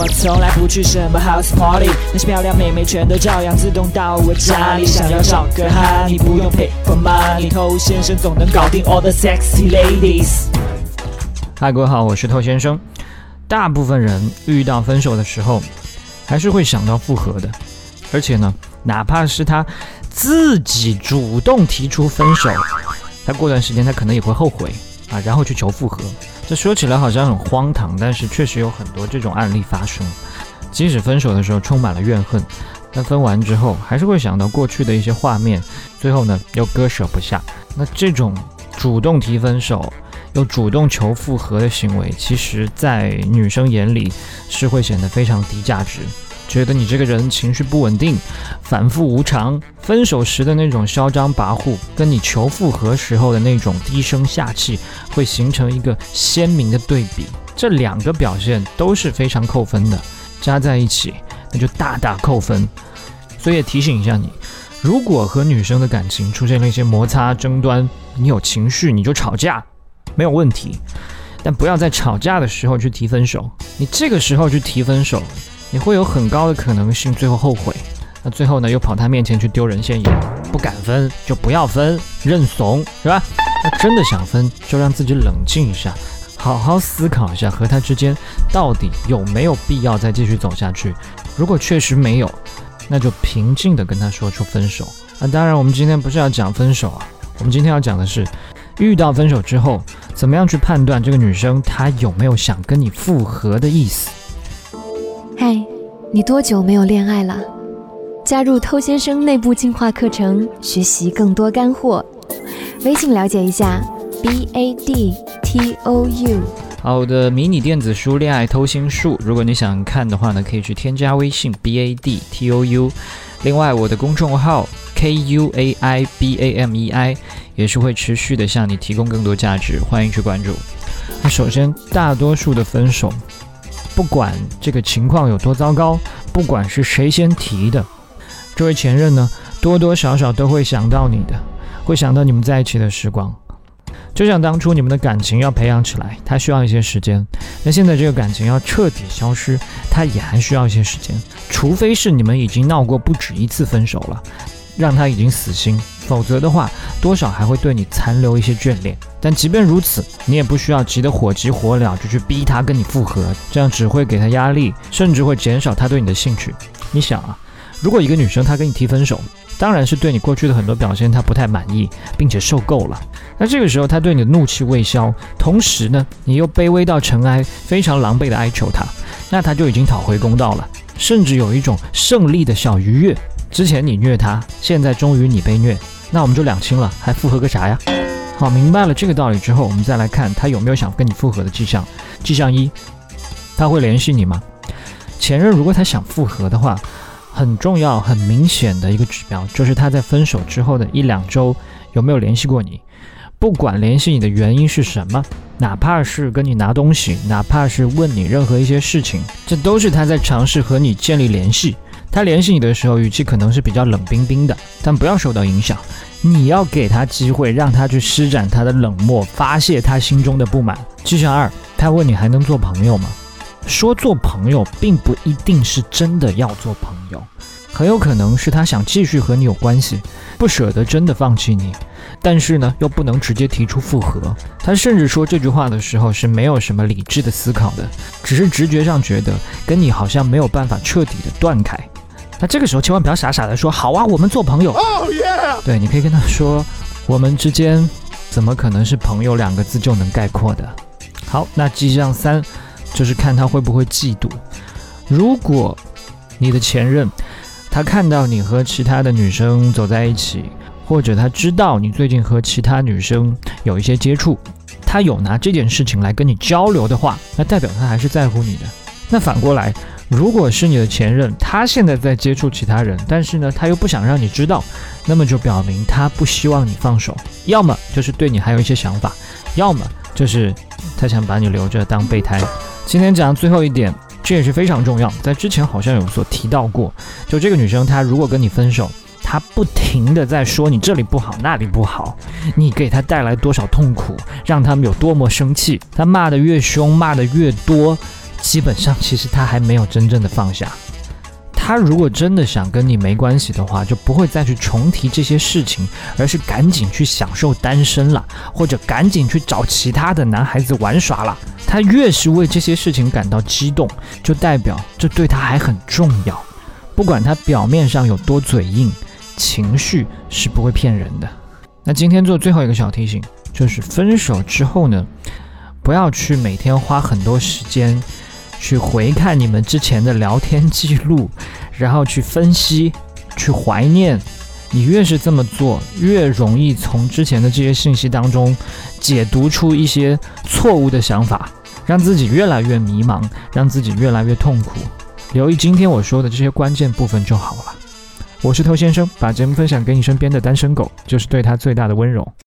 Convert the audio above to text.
我从来不去什么 house party，那些漂亮妹妹全都照样自动到我家里。想要找个哈，你不用 pay for money，偷先生总能搞定 all the sexy ladies。嗨，各位好，我是透先生。大部分人遇到分手的时候，还是会想到复合的，而且呢，哪怕是他自己主动提出分手，他过段时间他可能也会后悔啊，然后去求复合。这说起来好像很荒唐，但是确实有很多这种案例发生。即使分手的时候充满了怨恨，但分完之后还是会想到过去的一些画面，最后呢又割舍不下。那这种主动提分手。又主动求复合的行为，其实，在女生眼里是会显得非常低价值，觉得你这个人情绪不稳定，反复无常。分手时的那种嚣张跋扈，跟你求复合时候的那种低声下气，会形成一个鲜明的对比。这两个表现都是非常扣分的，加在一起，那就大大扣分。所以也提醒一下你，如果和女生的感情出现了一些摩擦、争端，你有情绪，你就吵架。没有问题，但不要在吵架的时候去提分手。你这个时候去提分手，你会有很高的可能性最后后悔。那最后呢，又跑他面前去丢人现眼，不敢分就不要分，认怂是吧？那真的想分，就让自己冷静一下，好好思考一下和他之间到底有没有必要再继续走下去。如果确实没有，那就平静的跟他说出分手。那当然，我们今天不是要讲分手啊，我们今天要讲的是。遇到分手之后，怎么样去判断这个女生她有没有想跟你复合的意思？嗨，你多久没有恋爱了？加入偷先生内部进化课程，学习更多干货。微信了解一下，b a d t o u。好的，迷你电子书《恋爱偷心术》，如果你想看的话呢，可以去添加微信 b a d t o u。另外，我的公众号 k u a i b a m e i。也是会持续的向你提供更多价值，欢迎去关注。那首先，大多数的分手，不管这个情况有多糟糕，不管是谁先提的，这位前任呢，多多少少都会想到你的，会想到你们在一起的时光。就像当初你们的感情要培养起来，它需要一些时间。那现在这个感情要彻底消失，它也还需要一些时间。除非是你们已经闹过不止一次分手了。让他已经死心，否则的话，多少还会对你残留一些眷恋。但即便如此，你也不需要急得火急火燎就去逼他跟你复合，这样只会给他压力，甚至会减少他对你的兴趣。你想啊，如果一个女生她跟你提分手，当然是对你过去的很多表现她不太满意，并且受够了。那这个时候她对你的怒气未消，同时呢，你又卑微到尘埃，非常狼狈的哀求她，那她就已经讨回公道了，甚至有一种胜利的小愉悦。之前你虐他，现在终于你被虐，那我们就两清了，还复合个啥呀？好，明白了这个道理之后，我们再来看他有没有想跟你复合的迹象。迹象一，他会联系你吗？前任如果他想复合的话，很重要、很明显的一个指标就是他在分手之后的一两周有没有联系过你。不管联系你的原因是什么，哪怕是跟你拿东西，哪怕是问你任何一些事情，这都是他在尝试和你建立联系。他联系你的时候，语气可能是比较冷冰冰的，但不要受到影响。你要给他机会，让他去施展他的冷漠，发泄他心中的不满。迹象二，他问你还能做朋友吗？说做朋友，并不一定是真的要做朋友，很有可能是他想继续和你有关系，不舍得真的放弃你。但是呢，又不能直接提出复合。他甚至说这句话的时候是没有什么理智的思考的，只是直觉上觉得跟你好像没有办法彻底的断开。那这个时候千万不要傻傻的说好啊，我们做朋友。对，你可以跟他说，我们之间怎么可能是朋友两个字就能概括的？好，那迹象三就是看他会不会嫉妒。如果你的前任他看到你和其他的女生走在一起。或者他知道你最近和其他女生有一些接触，他有拿这件事情来跟你交流的话，那代表他还是在乎你的。那反过来，如果是你的前任，他现在在接触其他人，但是呢，他又不想让你知道，那么就表明他不希望你放手，要么就是对你还有一些想法，要么就是他想把你留着当备胎。今天讲最后一点，这也是非常重要，在之前好像有所提到过，就这个女生她如果跟你分手。他不停的在说你这里不好那里不好，你给他带来多少痛苦，让他们有多么生气。他骂的越凶，骂的越多，基本上其实他还没有真正的放下。他如果真的想跟你没关系的话，就不会再去重提这些事情，而是赶紧去享受单身了，或者赶紧去找其他的男孩子玩耍了。他越是为这些事情感到激动，就代表这对他还很重要。不管他表面上有多嘴硬，情绪是不会骗人的。那今天做最后一个小提醒，就是分手之后呢，不要去每天花很多时间。去回看你们之前的聊天记录，然后去分析、去怀念。你越是这么做，越容易从之前的这些信息当中解读出一些错误的想法，让自己越来越迷茫，让自己越来越痛苦。留意今天我说的这些关键部分就好了。我是偷先生，把节目分享给你身边的单身狗，就是对他最大的温柔。